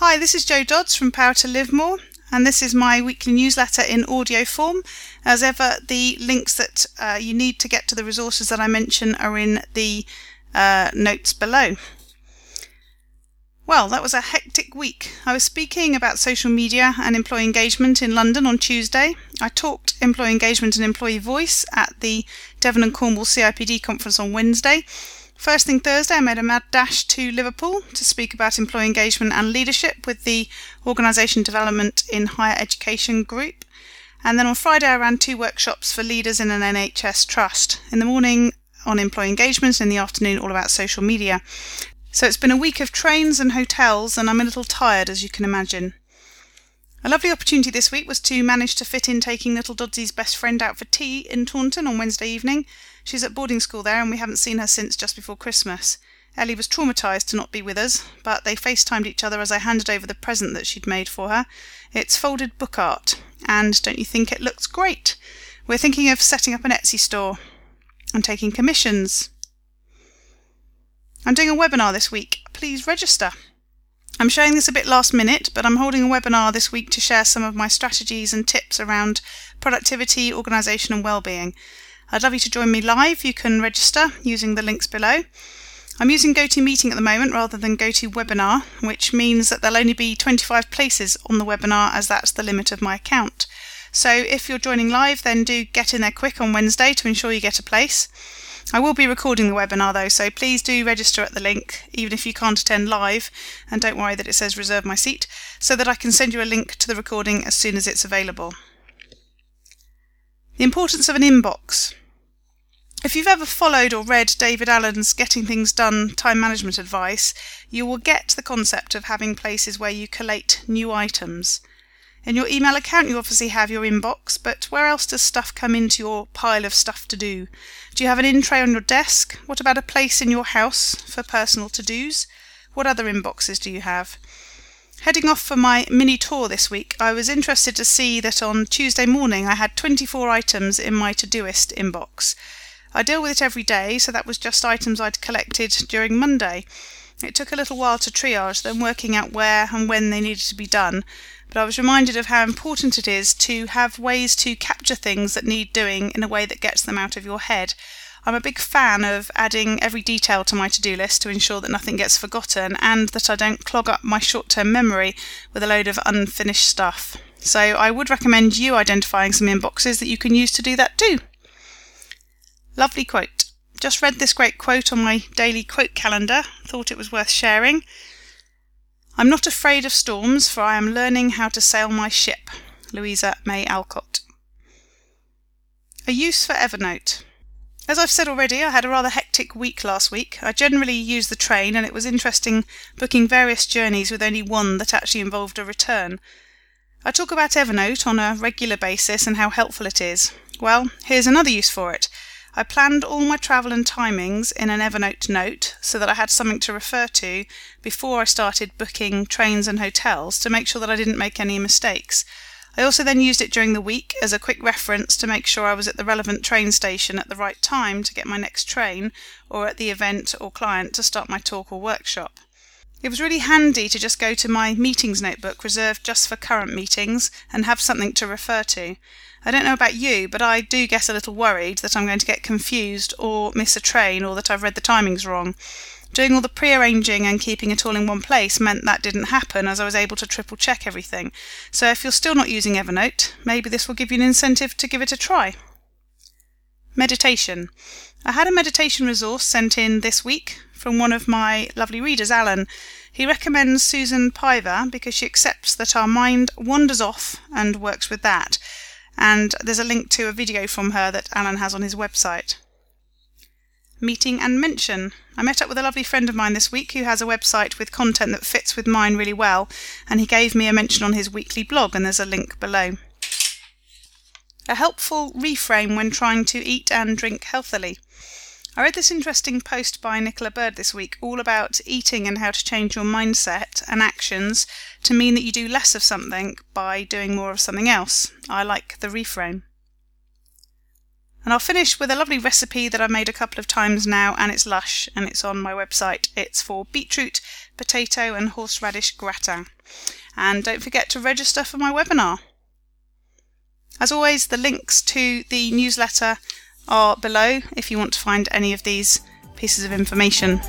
Hi, this is Jo Dodds from Power to Live More, and this is my weekly newsletter in audio form. As ever, the links that uh, you need to get to the resources that I mention are in the uh, notes below. Well, that was a hectic week. I was speaking about social media and employee engagement in London on Tuesday. I talked employee engagement and employee voice at the Devon and Cornwall CIPD conference on Wednesday. First thing Thursday, I made a mad dash to Liverpool to speak about employee engagement and leadership with the Organisation Development in Higher Education group. And then on Friday, I ran two workshops for leaders in an NHS trust. In the morning, on employee engagement, and in the afternoon, all about social media. So it's been a week of trains and hotels, and I'm a little tired, as you can imagine. A lovely opportunity this week was to manage to fit in taking little Dodsy's best friend out for tea in Taunton on Wednesday evening. She's at boarding school there, and we haven't seen her since just before Christmas. Ellie was traumatised to not be with us, but they FaceTimed each other as I handed over the present that she'd made for her. It's folded book art, and don't you think it looks great? We're thinking of setting up an Etsy store and taking commissions. I'm doing a webinar this week. Please register. I'm showing this a bit last minute, but I'm holding a webinar this week to share some of my strategies and tips around productivity, organisation, and well-being. I'd love you to join me live. You can register using the links below. I'm using GoToMeeting at the moment rather than GoToWebinar, which means that there'll only be 25 places on the webinar as that's the limit of my account. So if you're joining live, then do get in there quick on Wednesday to ensure you get a place. I will be recording the webinar though, so please do register at the link, even if you can't attend live, and don't worry that it says reserve my seat, so that I can send you a link to the recording as soon as it's available. The importance of an inbox. If you've ever followed or read David Allen's Getting Things Done time management advice, you will get the concept of having places where you collate new items. In your email account, you obviously have your inbox, but where else does stuff come into your pile of stuff to do? Do you have an in tray on your desk? What about a place in your house for personal to dos? What other inboxes do you have? Heading off for my mini tour this week, I was interested to see that on Tuesday morning I had 24 items in my Todoist inbox. I deal with it every day, so that was just items I'd collected during Monday. It took a little while to triage them, working out where and when they needed to be done, but I was reminded of how important it is to have ways to capture things that need doing in a way that gets them out of your head. I'm a big fan of adding every detail to my to do list to ensure that nothing gets forgotten and that I don't clog up my short term memory with a load of unfinished stuff. So I would recommend you identifying some inboxes that you can use to do that too. Lovely quote. Just read this great quote on my daily quote calendar, thought it was worth sharing. I'm not afraid of storms, for I am learning how to sail my ship. Louisa May Alcott. A use for Evernote. As I've said already, I had a rather hectic week last week. I generally use the train, and it was interesting booking various journeys with only one that actually involved a return. I talk about Evernote on a regular basis and how helpful it is. Well, here's another use for it. I planned all my travel and timings in an Evernote note so that I had something to refer to before I started booking trains and hotels to make sure that I didn't make any mistakes. I also then used it during the week as a quick reference to make sure I was at the relevant train station at the right time to get my next train, or at the event or client to start my talk or workshop. It was really handy to just go to my meetings notebook reserved just for current meetings and have something to refer to. I don't know about you, but I do get a little worried that I'm going to get confused or miss a train or that I've read the timings wrong. Doing all the pre arranging and keeping it all in one place meant that didn't happen as I was able to triple check everything. So if you're still not using Evernote, maybe this will give you an incentive to give it a try. Meditation. I had a meditation resource sent in this week from one of my lovely readers, Alan. He recommends Susan Piver because she accepts that our mind wanders off and works with that and there's a link to a video from her that Alan has on his website. Meeting and mention. I met up with a lovely friend of mine this week who has a website with content that fits with mine really well, and he gave me a mention on his weekly blog, and there's a link below. A helpful reframe when trying to eat and drink healthily. I read this interesting post by Nicola Bird this week all about eating and how to change your mindset and actions to mean that you do less of something by doing more of something else. I like the reframe. And I'll finish with a lovely recipe that I've made a couple of times now and it's lush and it's on my website. It's for beetroot, potato and horseradish gratin. And don't forget to register for my webinar. As always, the links to the newsletter are below if you want to find any of these pieces of information.